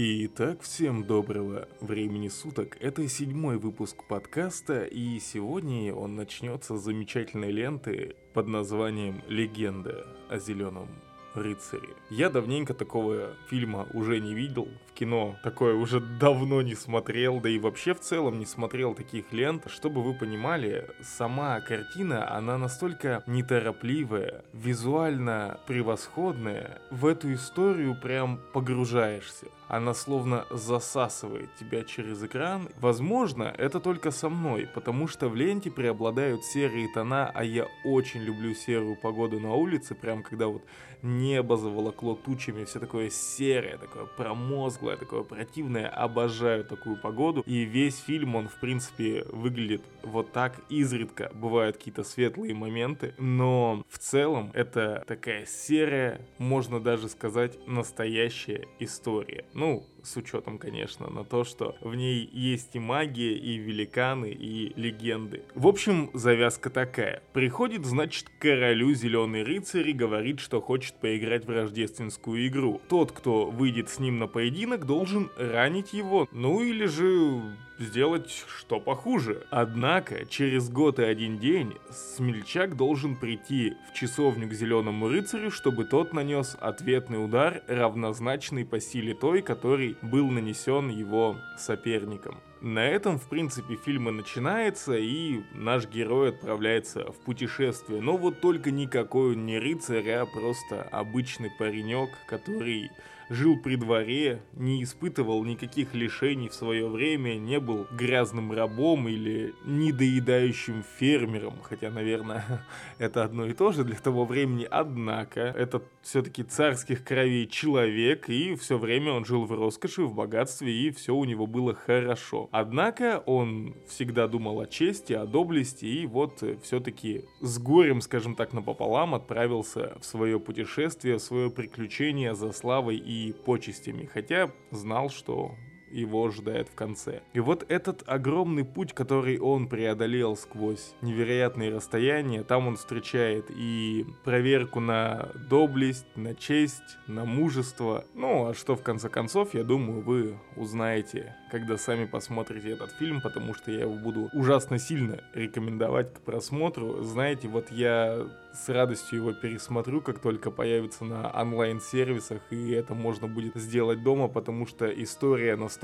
Итак, всем доброго времени суток. Это седьмой выпуск подкаста, и сегодня он начнется с замечательной ленты под названием «Легенда о зеленом рыцаре». Я давненько такого фильма уже не видел, в кино такое уже давно не смотрел, да и вообще в целом не смотрел таких лент. Чтобы вы понимали, сама картина, она настолько неторопливая, визуально превосходная, в эту историю прям погружаешься она словно засасывает тебя через экран. Возможно, это только со мной, потому что в ленте преобладают серые тона, а я очень люблю серую погоду на улице, прям когда вот небо заволокло тучами, все такое серое, такое промозглое, такое противное. Обожаю такую погоду. И весь фильм, он в принципе выглядит вот так изредка. Бывают какие-то светлые моменты, но в целом это такая серая, можно даже сказать, настоящая история. Ну, с учетом, конечно, на то, что в ней есть и магия, и великаны, и легенды. В общем, завязка такая. Приходит, значит, к королю зеленый рыцарь и говорит, что хочет поиграть в рождественскую игру. Тот, кто выйдет с ним на поединок, должен ранить его, ну или же сделать что похуже. Однако, через год и один день смельчак должен прийти в часовню к Зеленому Рыцарю, чтобы тот нанес ответный удар, равнозначный по силе той, который был нанесен его соперником. На этом, в принципе, фильм и начинается, и наш герой отправляется в путешествие. Но вот только никакой он не рыцарь, а просто обычный паренек, который жил при дворе, не испытывал никаких лишений в свое время, не был грязным рабом или недоедающим фермером, хотя, наверное, это одно и то же для того времени, однако, это все-таки царских кровей человек, и все время он жил в роскоши, в богатстве, и все у него было хорошо. Однако он всегда думал о чести, о доблести, и вот все-таки с горем, скажем так, напополам отправился в свое путешествие, в свое приключение за славой и почестями, хотя знал, что его ожидает в конце. И вот этот огромный путь, который он преодолел сквозь невероятные расстояния, там он встречает и проверку на доблесть, на честь, на мужество. Ну, а что в конце концов, я думаю, вы узнаете, когда сами посмотрите этот фильм, потому что я его буду ужасно сильно рекомендовать к просмотру. Знаете, вот я с радостью его пересмотрю, как только появится на онлайн-сервисах, и это можно будет сделать дома, потому что история настолько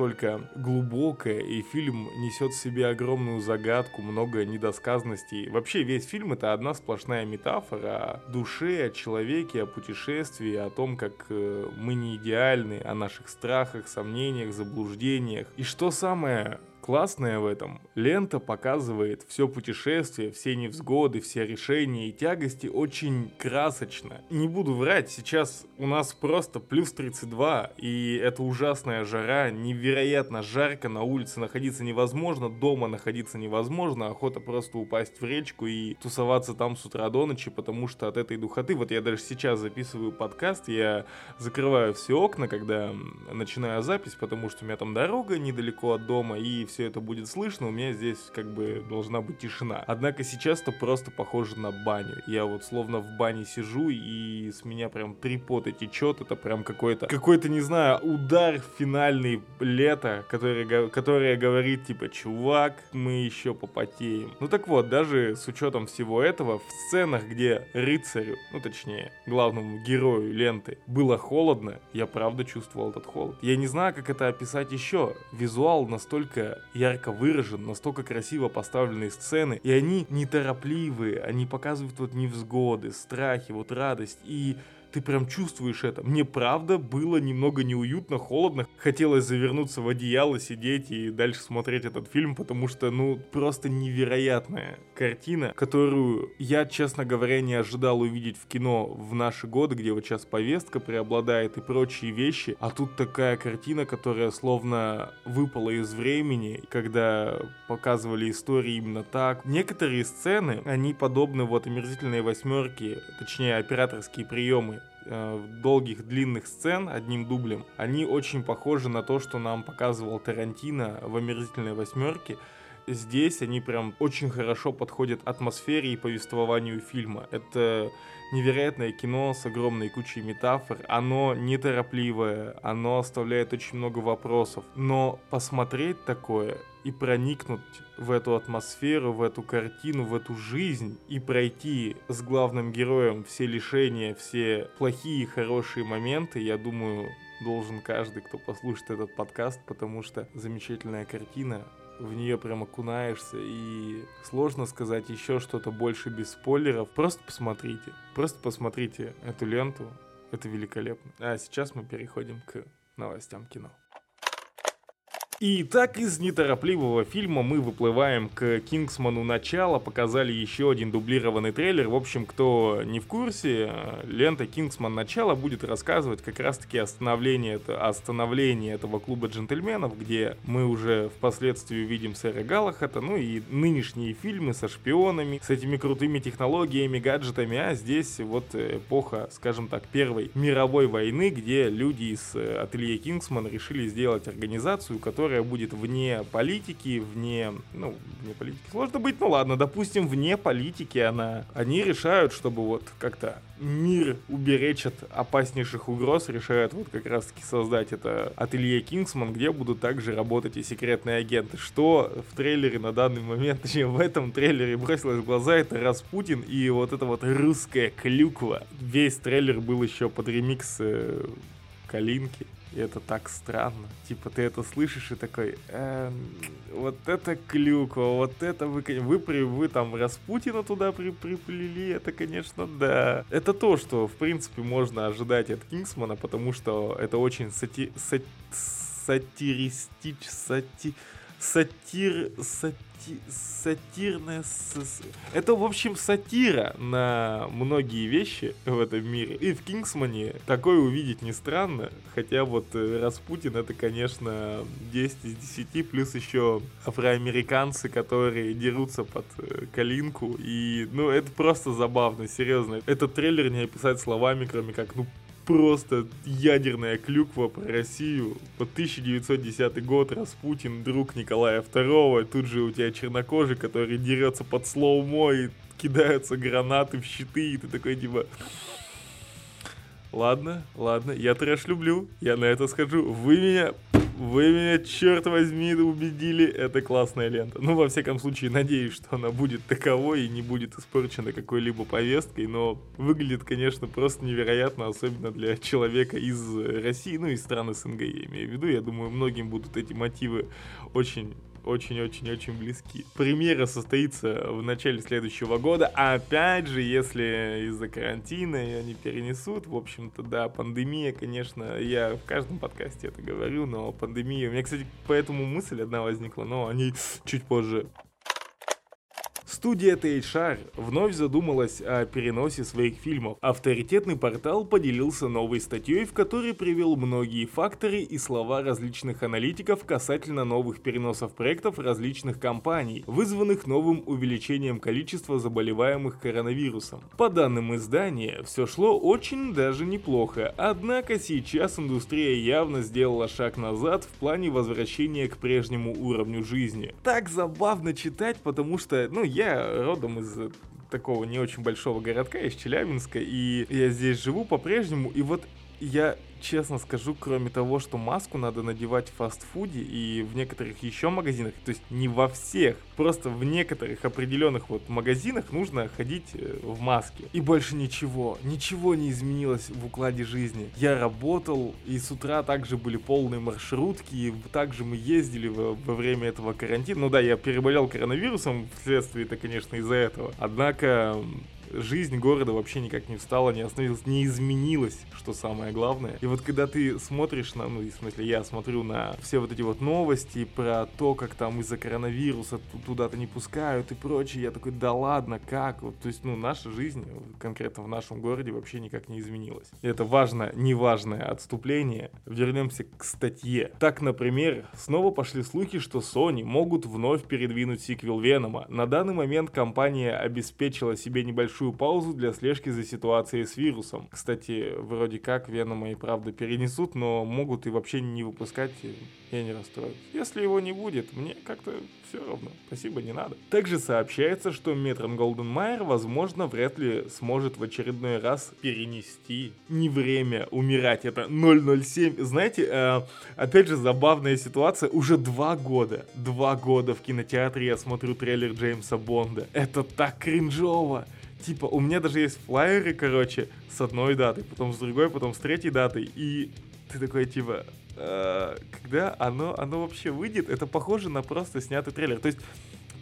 глубокая, и фильм несет в себе огромную загадку, много недосказанностей. Вообще весь фильм это одна сплошная метафора о душе, о человеке, о путешествии, о том, как э, мы не идеальны, о наших страхах, сомнениях, заблуждениях. И что самое Классное в этом, лента показывает все путешествие, все невзгоды, все решения и тягости очень красочно. Не буду врать, сейчас у нас просто плюс 32, и это ужасная жара, невероятно жарко, на улице находиться невозможно, дома находиться невозможно, охота просто упасть в речку и тусоваться там с утра до ночи, потому что от этой духоты, вот я даже сейчас записываю подкаст, я закрываю все окна, когда начинаю запись, потому что у меня там дорога недалеко от дома, и все это будет слышно, у меня здесь как бы должна быть тишина. Однако сейчас это просто похоже на баню. Я вот словно в бане сижу, и с меня прям три пота течет. Это прям какой-то, какой-то, не знаю, удар финальный лета, который, который говорит, типа, чувак, мы еще попотеем. Ну так вот, даже с учетом всего этого, в сценах, где рыцарю, ну точнее, главному герою ленты, было холодно, я правда чувствовал этот холод. Я не знаю, как это описать еще. Визуал настолько ярко выражен, настолько красиво поставленные сцены, и они неторопливые, они показывают вот невзгоды, страхи, вот радость, и ты прям чувствуешь это. Мне правда было немного неуютно, холодно. Хотелось завернуться в одеяло, сидеть и дальше смотреть этот фильм, потому что, ну, просто невероятная картина, которую я, честно говоря, не ожидал увидеть в кино в наши годы, где вот сейчас повестка преобладает и прочие вещи. А тут такая картина, которая словно выпала из времени, когда показывали истории именно так. Некоторые сцены, они подобны вот омерзительной восьмерке, точнее операторские приемы долгих длинных сцен одним дублем, они очень похожи на то, что нам показывал Тарантино в «Омерзительной восьмерке», здесь они прям очень хорошо подходят атмосфере и повествованию фильма. Это невероятное кино с огромной кучей метафор. Оно неторопливое, оно оставляет очень много вопросов. Но посмотреть такое и проникнуть в эту атмосферу, в эту картину, в эту жизнь и пройти с главным героем все лишения, все плохие и хорошие моменты, я думаю, должен каждый, кто послушает этот подкаст, потому что замечательная картина, в нее прям окунаешься, и сложно сказать еще что-то больше без спойлеров. Просто посмотрите, просто посмотрите эту ленту, это великолепно. А сейчас мы переходим к новостям кино. И так из неторопливого фильма мы выплываем к Кингсману. Начала, показали еще один дублированный трейлер. В общем, кто не в курсе, лента Кингсман. Начало будет рассказывать как раз-таки остановление, остановление этого клуба джентльменов, где мы уже впоследствии увидим сэра Галахата, ну и нынешние фильмы со шпионами, с этими крутыми технологиями, гаджетами, а здесь вот эпоха, скажем так, Первой мировой войны, где люди из ателье Кингсман решили сделать организацию, которая которая будет вне политики, вне, ну, вне политики сложно быть, ну ладно, допустим, вне политики она. Они решают, чтобы вот как-то мир уберечь от опаснейших угроз, решают вот как раз-таки создать это ателье Кингсман, где будут также работать и секретные агенты. Что в трейлере на данный момент, точнее в этом трейлере бросилось в глаза, это Распутин и вот эта вот русская клюква. Весь трейлер был еще под ремикс э, Калинки. И это так странно. Типа ты это слышишь и такой, эм, вот это клюква, вот это вы, вы, при, вы там Распутина туда при, приплели, это, конечно, да. Это то, что, в принципе, можно ожидать от Кингсмана, потому что это очень сати, сати, сатиристич, сати, сатир, сатир сатирная... Это, в общем, сатира на многие вещи в этом мире. И в Кингсмане такое увидеть не странно. Хотя вот э, Распутин это, конечно, 10 из 10. Плюс еще афроамериканцы, которые дерутся под э, калинку. И, ну, это просто забавно, серьезно. Этот трейлер не описать словами, кроме как, ну, просто ядерная клюква про Россию. По 1910 год Распутин, друг Николая II, тут же у тебя чернокожий, который дерется под slow-mo и кидаются гранаты в щиты, и ты такой типа... Ладно, ладно, я трэш люблю, я на это схожу. Вы меня вы меня, черт возьми, убедили, это классная лента. Ну, во всяком случае, надеюсь, что она будет таковой и не будет испорчена какой-либо повесткой, но выглядит, конечно, просто невероятно, особенно для человека из России, ну, из стран СНГ, я имею в виду. Я думаю, многим будут эти мотивы очень очень-очень-очень близки. Премьера состоится в начале следующего года. А опять же, если из-за карантина они перенесут, в общем-то, да, пандемия, конечно, я в каждом подкасте это говорю, но пандемия... У меня, кстати, поэтому мысль одна возникла, но они чуть позже Студия THR вновь задумалась о переносе своих фильмов. Авторитетный портал поделился новой статьей, в которой привел многие факторы и слова различных аналитиков касательно новых переносов проектов различных компаний, вызванных новым увеличением количества заболеваемых коронавирусом. По данным издания, все шло очень даже неплохо, однако сейчас индустрия явно сделала шаг назад в плане возвращения к прежнему уровню жизни. Так забавно читать, потому что, ну, я родом из такого не очень большого городка, из Челябинска, и я здесь живу по-прежнему, и вот я честно скажу, кроме того, что маску надо надевать в фастфуде и в некоторых еще магазинах, то есть не во всех, просто в некоторых определенных вот магазинах нужно ходить э, в маске. И больше ничего, ничего не изменилось в укладе жизни. Я работал, и с утра также были полные маршрутки, и также мы ездили во, во время этого карантина. Ну да, я переболел коронавирусом, вследствие это, конечно, из-за этого. Однако жизнь города вообще никак не встала, не остановилась, не изменилась, что самое главное. И вот когда ты смотришь на, ну, в смысле, я смотрю на все вот эти вот новости про то, как там из-за коронавируса туда-то не пускают и прочее, я такой, да ладно, как? Вот, то есть, ну, наша жизнь, конкретно в нашем городе, вообще никак не изменилась. И это важно, неважное отступление. Вернемся к статье. Так, например, снова пошли слухи, что Sony могут вновь передвинуть сиквел Венома. На данный момент компания обеспечила себе небольшую небольшую паузу для слежки за ситуацией с вирусом. Кстати, вроде как Венома и правда перенесут, но могут и вообще не выпускать, я не расстроюсь. Если его не будет, мне как-то все равно. Спасибо, не надо. Также сообщается, что Метрон Голден Майер, возможно, вряд ли сможет в очередной раз перенести не время умирать. Это 007. Знаете, э, опять же, забавная ситуация. Уже два года, два года в кинотеатре я смотрю трейлер Джеймса Бонда. Это так кринжово. Типа, у меня даже есть флайеры, короче, с одной датой, потом с другой, потом с третьей датой. И ты такой, типа, э, когда оно, оно вообще выйдет, это похоже на просто снятый трейлер. То есть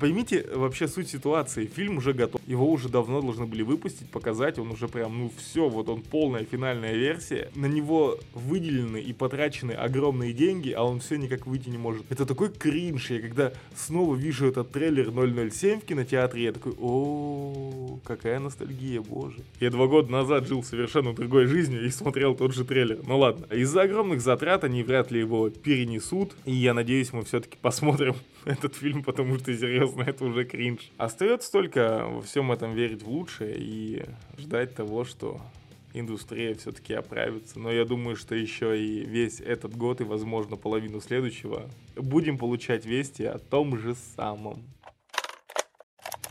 поймите вообще суть ситуации. Фильм уже готов. Его уже давно должны были выпустить, показать. Он уже прям, ну все, вот он полная финальная версия. На него выделены и потрачены огромные деньги, а он все никак выйти не может. Это такой кринж. Я когда снова вижу этот трейлер 007 в кинотеатре, я такой, о, какая ностальгия, боже. Я два года назад жил совершенно другой жизнью и смотрел тот же трейлер. Ну ладно. Из-за огромных затрат они вряд ли его перенесут. И я надеюсь, мы все-таки посмотрим этот фильм, потому что серьезно это уже кринж. Остается только во всем этом верить в лучшее и ждать того, что индустрия все-таки оправится. Но я думаю, что еще и весь этот год и, возможно, половину следующего будем получать вести о том же самом.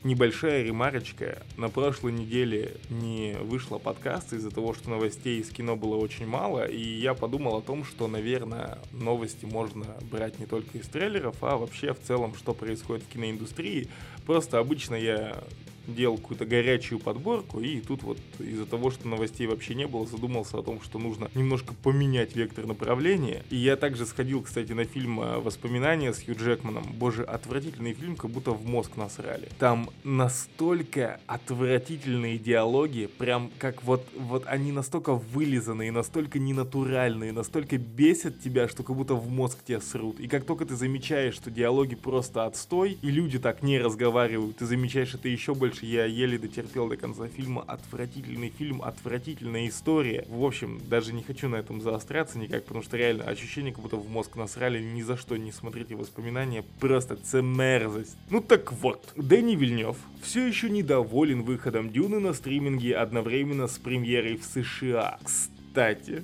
Небольшая ремарочка. На прошлой неделе не вышло подкаст из-за того, что новостей из кино было очень мало, и я подумал о том, что, наверное, новости можно брать не только из трейлеров, а вообще в целом, что происходит в киноиндустрии. Просто обычно я делал какую-то горячую подборку, и тут вот из-за того, что новостей вообще не было, задумался о том, что нужно немножко поменять вектор направления. И я также сходил, кстати, на фильм э, «Воспоминания» с Хью Джекманом. Боже, отвратительный фильм, как будто в мозг насрали. Там настолько отвратительные диалоги, прям как вот, вот они настолько вылизанные, настолько ненатуральные, настолько бесят тебя, что как будто в мозг тебя срут. И как только ты замечаешь, что диалоги просто отстой, и люди так не разговаривают, ты замечаешь это еще больше дальше я еле дотерпел до конца фильма. Отвратительный фильм, отвратительная история. В общем, даже не хочу на этом заостряться никак, потому что реально ощущение, как будто в мозг насрали. Ни за что не смотрите воспоминания. Просто це мерзость. Ну так вот, Дэнни Вильнев все еще недоволен выходом Дюны на стриминге одновременно с премьерой в США. Кстати,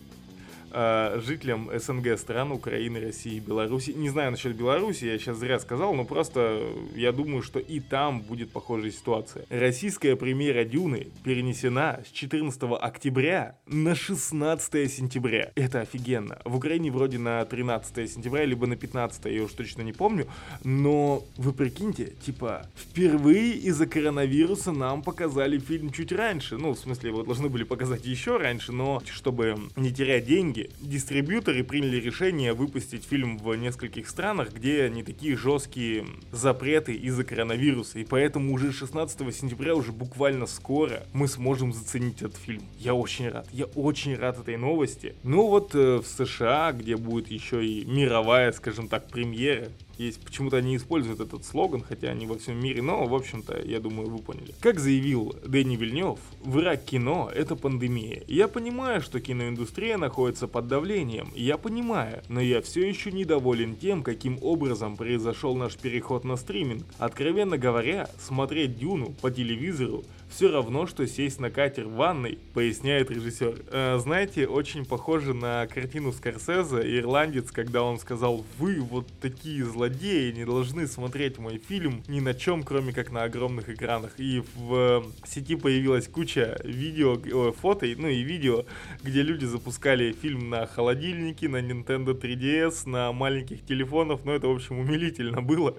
жителям СНГ стран, Украины, России, Беларуси. Не знаю насчет Беларуси, я сейчас зря сказал, но просто я думаю, что и там будет похожая ситуация. Российская премьера Дюны перенесена с 14 октября на 16 сентября. Это офигенно. В Украине вроде на 13 сентября, либо на 15, я уж точно не помню, но вы прикиньте, типа, впервые из-за коронавируса нам показали фильм чуть раньше. Ну, в смысле, его должны были показать еще раньше, но чтобы не терять деньги, дистрибьюторы приняли решение выпустить фильм в нескольких странах, где не такие жесткие запреты из-за коронавируса. И поэтому уже 16 сентября, уже буквально скоро, мы сможем заценить этот фильм. Я очень рад. Я очень рад этой новости. Ну вот э, в США, где будет еще и мировая, скажем так, премьера, есть почему-то они используют этот слоган, хотя они во всем мире, но, в общем-то, я думаю, вы поняли. Как заявил Дэнни Вильнев, враг кино — это пандемия. Я понимаю, что киноиндустрия находится под давлением, я понимаю, но я все еще недоволен тем, каким образом произошел наш переход на стриминг. Откровенно говоря, смотреть Дюну по телевизору все равно, что сесть на катер в ванной, поясняет режиссер. Э, знаете, очень похоже на картину Скорсезе «Ирландец», когда он сказал «Вы вот такие злодеи, не должны смотреть мой фильм ни на чем, кроме как на огромных экранах». И в э, сети появилась куча видео, э, фото, ну и видео, где люди запускали фильм на холодильнике, на Nintendo 3DS, на маленьких телефонах, ну это, в общем, умилительно было,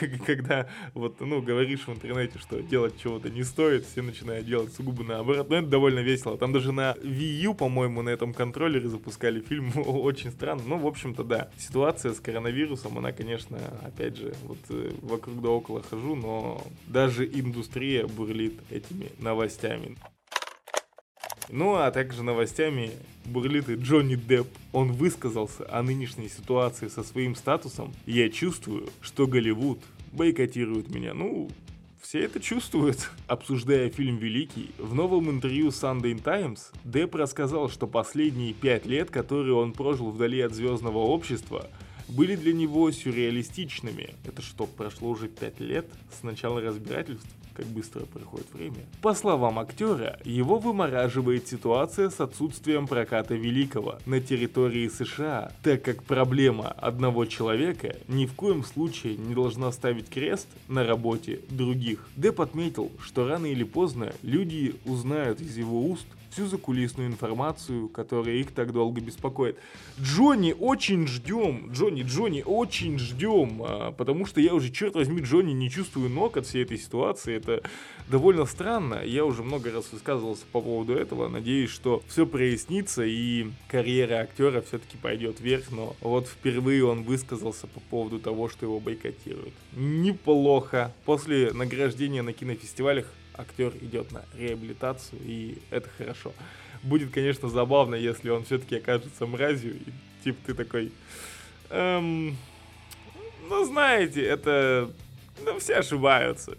когда вот, ну, говоришь в интернете, что делать чего-то не стоит, все начинают делать сугубо наоборот. Но это довольно весело. Там даже на Wii U, по-моему, на этом контроллере запускали фильм. Очень странно. Ну, в общем-то, да. Ситуация с коронавирусом, она, конечно, опять же, вот э, вокруг да около хожу, но даже индустрия бурлит этими новостями. Ну а также новостями бурлит и Джонни Депп. Он высказался о нынешней ситуации со своим статусом. Я чувствую, что Голливуд бойкотирует меня. Ну, все это чувствуют. Обсуждая фильм «Великий», в новом интервью Sunday Times Депп рассказал, что последние пять лет, которые он прожил вдали от звездного общества, были для него сюрреалистичными. Это что, прошло уже пять лет с начала разбирательств? Как быстро проходит время. По словам актера, его вымораживает ситуация с отсутствием проката Великого на территории США, так как проблема одного человека ни в коем случае не должна ставить крест на работе других. Деп отметил, что рано или поздно люди узнают из его уст, всю закулисную информацию, которая их так долго беспокоит. Джонни, очень ждем, Джонни, Джонни, очень ждем, а, потому что я уже, черт возьми, Джонни, не чувствую ног от всей этой ситуации, это довольно странно, я уже много раз высказывался по поводу этого, надеюсь, что все прояснится и карьера актера все-таки пойдет вверх, но вот впервые он высказался по поводу того, что его бойкотируют. Неплохо. После награждения на кинофестивалях актер идет на реабилитацию, и это хорошо. Будет, конечно, забавно, если он все-таки окажется мразью, и типа ты такой... Эм, ну, знаете, это... Ну, все ошибаются.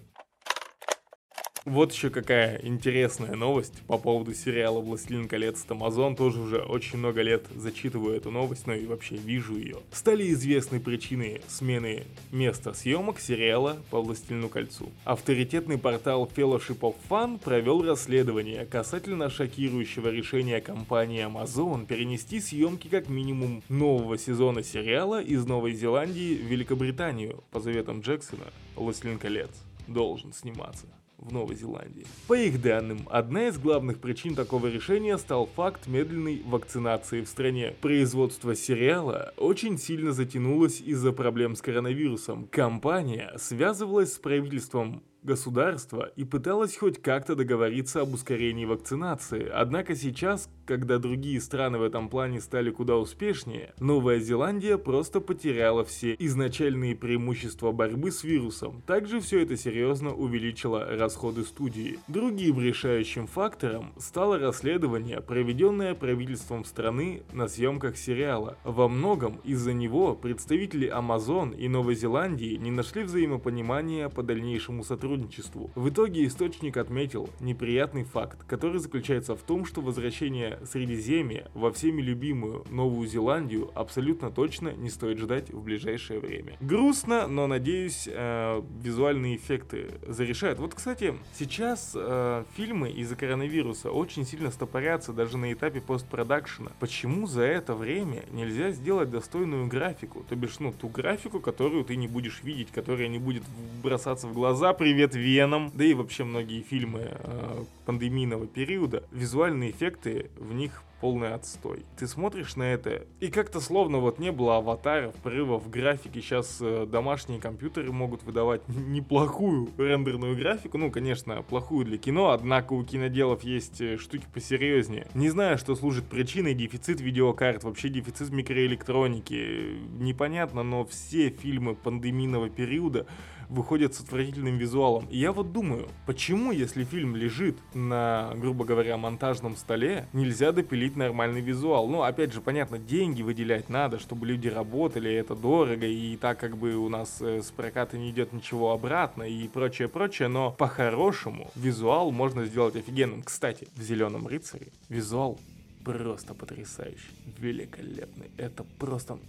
Вот еще какая интересная новость по поводу сериала «Властелин колец» от. Тоже уже очень много лет зачитываю эту новость, но и вообще вижу ее. Стали известны причины смены места съемок сериала по «Властелину кольцу». Авторитетный портал Fellowship of Fun провел расследование касательно шокирующего решения компании Amazon перенести съемки как минимум нового сезона сериала из Новой Зеландии в Великобританию по заветам Джексона «Властелин колец» должен сниматься в Новой Зеландии. По их данным, одна из главных причин такого решения стал факт медленной вакцинации в стране. Производство сериала очень сильно затянулось из-за проблем с коронавирусом. Компания связывалась с правительством государства и пыталась хоть как-то договориться об ускорении вакцинации. Однако сейчас, когда другие страны в этом плане стали куда успешнее, Новая Зеландия просто потеряла все изначальные преимущества борьбы с вирусом. Также все это серьезно увеличило расходы студии. Другим решающим фактором стало расследование, проведенное правительством страны на съемках сериала. Во многом из-за него представители Amazon и Новой Зеландии не нашли взаимопонимания по дальнейшему сотрудничеству сотрудничеству. В итоге источник отметил неприятный факт, который заключается в том, что возвращение Средиземья во всеми любимую Новую Зеландию абсолютно точно не стоит ждать в ближайшее время. Грустно, но надеюсь, э, визуальные эффекты зарешают. Вот, кстати, сейчас э, фильмы из-за коронавируса очень сильно стопорятся даже на этапе постпродакшена. Почему за это время нельзя сделать достойную графику? То бишь, ну, ту графику, которую ты не будешь видеть, которая не будет бросаться в глаза при «Привет, Веном», да и вообще многие фильмы э, пандемийного периода, визуальные эффекты в них полный отстой. Ты смотришь на это, и как-то словно вот не было аватаров, прорывов графике. Сейчас э, домашние компьютеры могут выдавать неплохую рендерную графику. Ну, конечно, плохую для кино, однако у киноделов есть э, штуки посерьезнее. Не знаю, что служит причиной дефицит видеокарт, вообще дефицит микроэлектроники. Непонятно, но все фильмы пандемийного периода выходят с отвратительным визуалом. И я вот думаю, почему, если фильм лежит на, грубо говоря, монтажном столе, нельзя допилить нормальный визуал? Ну, опять же, понятно, деньги выделять надо, чтобы люди работали, это дорого, и так как бы у нас э, с проката не идет ничего обратно и прочее, прочее, но по-хорошему визуал можно сделать офигенным. Кстати, в «Зеленом рыцаре» визуал просто потрясающий, великолепный. Это просто...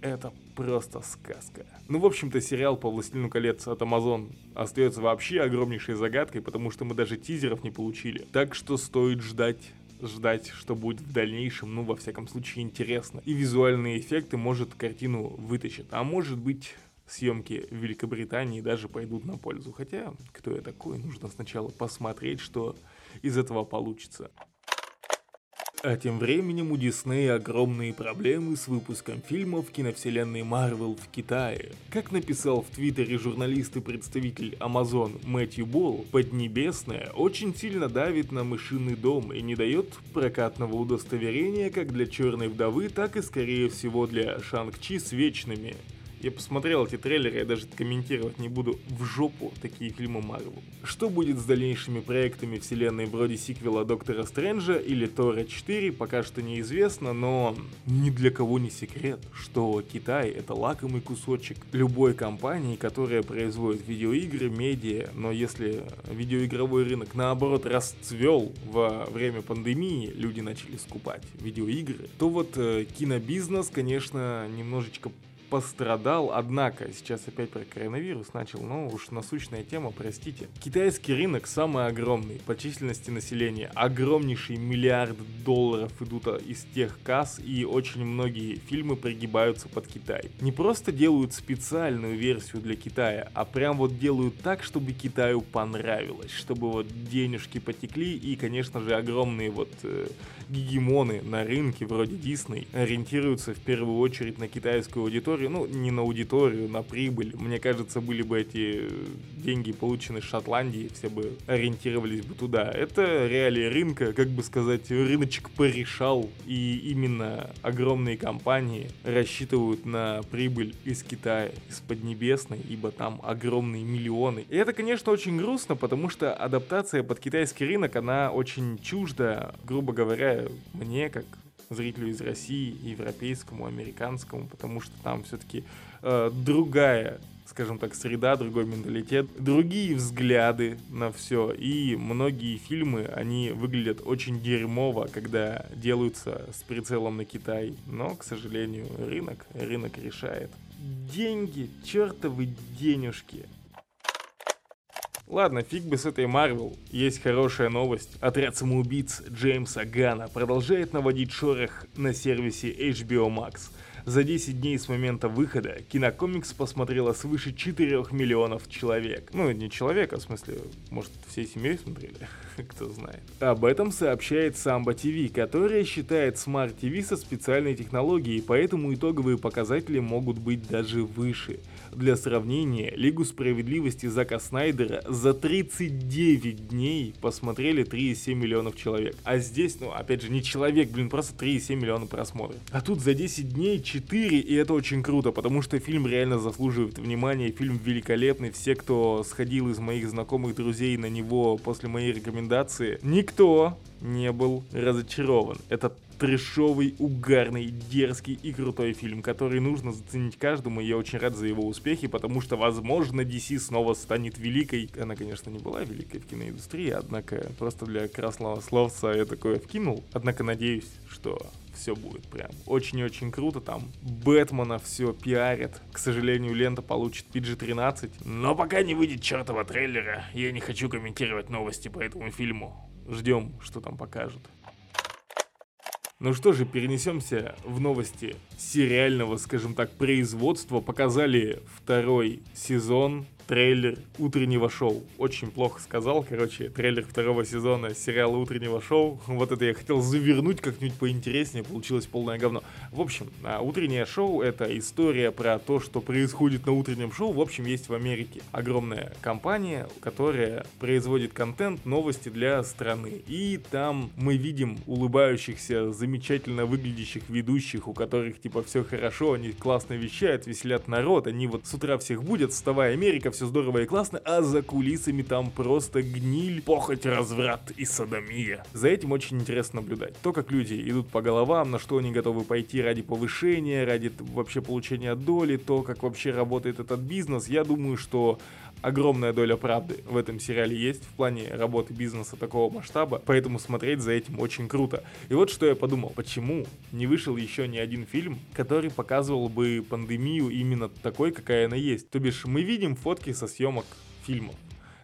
Это просто сказка. Ну, в общем-то, сериал по «Властелину колец» от Amazon остается вообще огромнейшей загадкой, потому что мы даже тизеров не получили. Так что стоит ждать ждать, что будет в дальнейшем, ну, во всяком случае, интересно. И визуальные эффекты, может, картину вытащат. А может быть, съемки в Великобритании даже пойдут на пользу. Хотя, кто я такой, нужно сначала посмотреть, что из этого получится. А тем временем у Диснея огромные проблемы с выпуском фильмов киновселенной Марвел в Китае. Как написал в Твиттере журналист и представитель Amazon Мэтью Болл, Поднебесная очень сильно давит на мышиный дом и не дает прокатного удостоверения как для Черной Вдовы, так и скорее всего для Шанг-Чи с Вечными. Я посмотрел эти трейлеры, я даже комментировать не буду. В жопу такие фильмы Марвел. Что будет с дальнейшими проектами вселенной вроде сиквела Доктора Стрэнджа или Тора 4, пока что неизвестно, но ни для кого не секрет, что Китай это лакомый кусочек любой компании, которая производит видеоигры, медиа, но если видеоигровой рынок наоборот расцвел во время пандемии, люди начали скупать видеоигры, то вот э, кинобизнес, конечно, немножечко пострадал, однако, сейчас опять про коронавирус начал, но уж насущная тема, простите. Китайский рынок самый огромный по численности населения, огромнейший миллиард долларов идут из тех касс, и очень многие фильмы пригибаются под Китай. Не просто делают специальную версию для Китая, а прям вот делают так, чтобы Китаю понравилось, чтобы вот денежки потекли, и, конечно же, огромные вот э, гегемоны на рынке, вроде Disney, ориентируются в первую очередь на китайскую аудиторию, ну, не на аудиторию, на прибыль. Мне кажется, были бы эти деньги получены из Шотландии, все бы ориентировались бы туда. Это реалии рынка, как бы сказать, рыночек порешал, и именно огромные компании рассчитывают на прибыль из Китая, из Поднебесной, ибо там огромные миллионы. И это, конечно, очень грустно, потому что адаптация под китайский рынок, она очень чужда, грубо говоря, мне, как зрителю из России, европейскому, американскому, потому что там все-таки э, другая скажем так, среда, другой менталитет, другие взгляды на все. И многие фильмы, они выглядят очень дерьмово, когда делаются с прицелом на Китай. Но, к сожалению, рынок, рынок решает. Деньги, чертовы денежки. Ладно, фиг бы с этой Марвел. Есть хорошая новость. Отряд самоубийц Джеймса Гана продолжает наводить шорох на сервисе HBO Max. За 10 дней с момента выхода кинокомикс посмотрело свыше 4 миллионов человек. Ну, не человек, а в смысле, может, всей семьей смотрели? Кто знает. Об этом сообщает Samba TV, которая считает Smart TV со специальной технологией, поэтому итоговые показатели могут быть даже выше. Для сравнения, Лигу Справедливости Зака Снайдера за 39 дней посмотрели 3,7 миллионов человек. А здесь, ну, опять же, не человек, блин, просто 3,7 миллиона просмотров. А тут за 10 дней 4, и это очень круто, потому что фильм реально заслуживает внимания, фильм великолепный, все, кто сходил из моих знакомых друзей на него после моей рекомендации, никто не был разочарован. Это трешовый, угарный, дерзкий и крутой фильм, который нужно заценить каждому, и я очень рад за его успехи, потому что, возможно, DC снова станет великой. Она, конечно, не была великой в киноиндустрии, однако просто для красного словца я такое вкинул. Однако надеюсь, что все будет прям очень-очень круто. Там Бэтмена все пиарят. К сожалению, лента получит PG-13. Но пока не выйдет чертова трейлера, я не хочу комментировать новости по этому фильму. Ждем, что там покажут. Ну что же, перенесемся в новости сериального, скажем так, производства. Показали второй сезон трейлер утреннего шоу. Очень плохо сказал, короче, трейлер второго сезона сериала утреннего шоу. Вот это я хотел завернуть как-нибудь поинтереснее, получилось полное говно. В общем, а, утреннее шоу это история про то, что происходит на утреннем шоу. В общем, есть в Америке огромная компания, которая производит контент, новости для страны. И там мы видим улыбающихся, замечательно выглядящих ведущих, у которых типа все хорошо, они классно вещают, веселят народ, они вот с утра всех будут, вставая Америка, все здорово и классно, а за кулисами там просто гниль, похоть, разврат и садомия. За этим очень интересно наблюдать. То, как люди идут по головам, на что они готовы пойти ради повышения, ради вообще получения доли, то, как вообще работает этот бизнес, я думаю, что огромная доля правды в этом сериале есть в плане работы бизнеса такого масштаба, поэтому смотреть за этим очень круто. И вот что я подумал, почему не вышел еще ни один фильм, который показывал бы пандемию именно такой, какая она есть. То бишь мы видим фотки со съемок фильмов.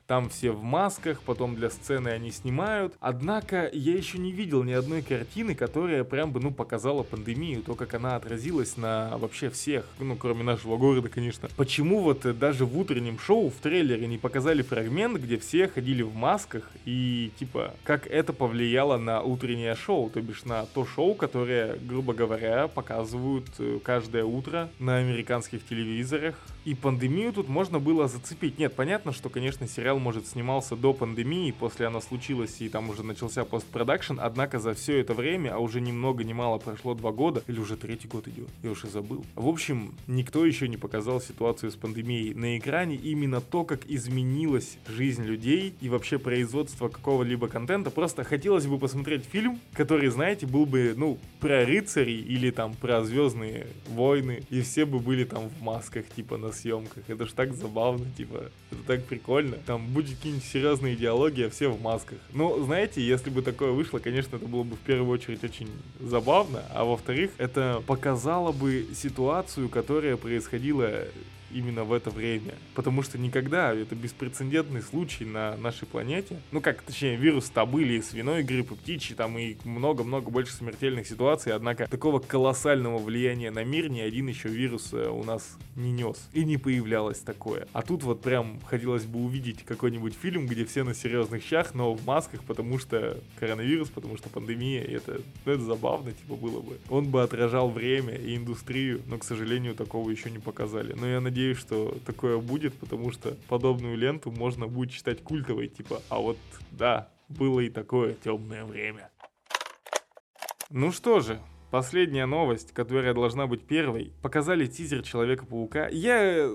Там все в масках, потом для сцены они снимают. Однако я еще не видел ни одной картины, которая прям бы, ну, показала пандемию, то, как она отразилась на вообще всех, ну, кроме нашего города, конечно. Почему вот даже в утреннем шоу, в трейлере не показали фрагмент, где все ходили в масках, и, типа, как это повлияло на утреннее шоу, то бишь на то шоу, которое, грубо говоря, показывают э, каждое утро на американских телевизорах. И пандемию тут можно было зацепить. Нет, понятно, что, конечно, сериал может, снимался до пандемии, после она случилась и там уже начался постпродакшн, однако за все это время, а уже ни много ни мало прошло два года, или уже третий год идет, я уже забыл. В общем, никто еще не показал ситуацию с пандемией на экране, именно то, как изменилась жизнь людей и вообще производство какого-либо контента. Просто хотелось бы посмотреть фильм, который, знаете, был бы, ну, про рыцарей или там про звездные войны, и все бы были там в масках, типа на съемках. Это ж так забавно, типа, это так прикольно. Там будет какие-нибудь серьезные диалоги, а все в масках. Ну, знаете, если бы такое вышло, конечно, это было бы в первую очередь очень забавно, а во-вторых, это показало бы ситуацию, которая происходила именно в это время. Потому что никогда, это беспрецедентный случай на нашей планете. Ну как, точнее, вирус-то были и свиной грипп, и птичий, там и много-много больше смертельных ситуаций, однако такого колоссального влияния на мир ни один еще вирус э, у нас не нес. И не появлялось такое. А тут вот прям хотелось бы увидеть какой-нибудь фильм, где все на серьезных щах, но в масках, потому что коронавирус, потому что пандемия, и это, ну, это забавно, типа, было бы. Он бы отражал время и индустрию, но, к сожалению, такого еще не показали. Но я надеюсь, надеюсь, что такое будет, потому что подобную ленту можно будет считать культовой, типа, а вот да, было и такое темное время. Ну что же, Последняя новость, которая должна быть первой. Показали тизер Человека-паука. Я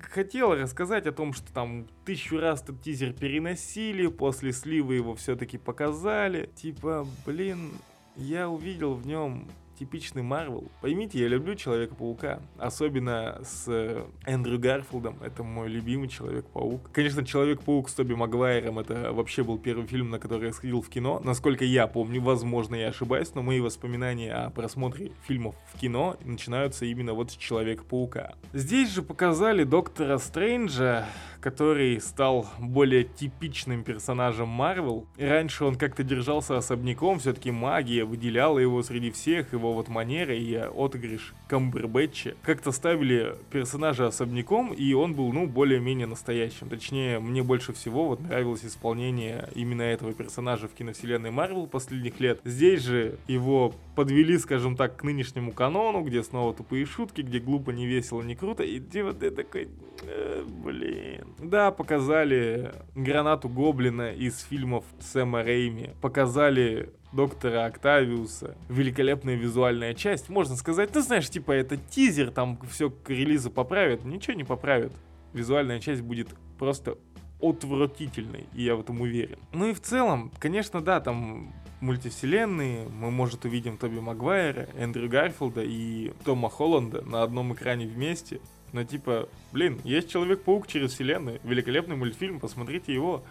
хотел рассказать о том, что там тысячу раз этот тизер переносили, после слива его все-таки показали. Типа, блин, я увидел в нем типичный Марвел. Поймите, я люблю Человека-паука, особенно с э, Эндрю Гарфилдом, это мой любимый Человек-паук. Конечно, Человек-паук с Тоби Магуайром, это вообще был первый фильм, на который я сходил в кино. Насколько я помню, возможно, я ошибаюсь, но мои воспоминания о просмотре фильмов в кино начинаются именно вот с Человека-паука. Здесь же показали Доктора Стрэнджа, который стал более типичным персонажем Марвел. Раньше он как-то держался особняком, все-таки магия выделяла его среди всех, его вот манера и отыгрыш Камбербэтча. Как-то ставили персонажа особняком, и он был, ну, более-менее настоящим. Точнее, мне больше всего вот нравилось исполнение именно этого персонажа в киновселенной Марвел последних лет. Здесь же его подвели, скажем так, к нынешнему канону, где снова тупые шутки, где глупо, не весело, не круто, и где вот ты такой, э, блин. Да, показали гранату Гоблина из фильмов Сэма Рейми, показали доктора Октавиуса. Великолепная визуальная часть. Можно сказать, ты знаешь, типа это тизер, там все к релизу поправят. Ничего не поправят. Визуальная часть будет просто отвратительной, и я в этом уверен. Ну и в целом, конечно, да, там мультивселенные, мы, может, увидим Тоби Магуайра, Эндрю Гарфилда и Тома Холланда на одном экране вместе. Но типа, блин, есть Человек-паук через вселенную, великолепный мультфильм, посмотрите его.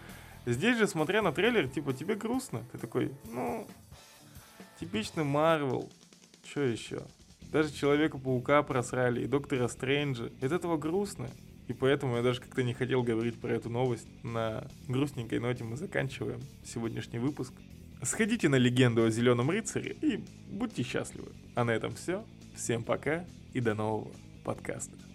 Здесь же, смотря на трейлер, типа, тебе грустно. Ты такой, ну, типичный Марвел. Что еще? Даже Человека-паука просрали и Доктора Стрэнджа. От этого грустно. И поэтому я даже как-то не хотел говорить про эту новость. На грустненькой ноте мы заканчиваем сегодняшний выпуск. Сходите на легенду о Зеленом рыцаре и будьте счастливы. А на этом все. Всем пока и до нового подкаста.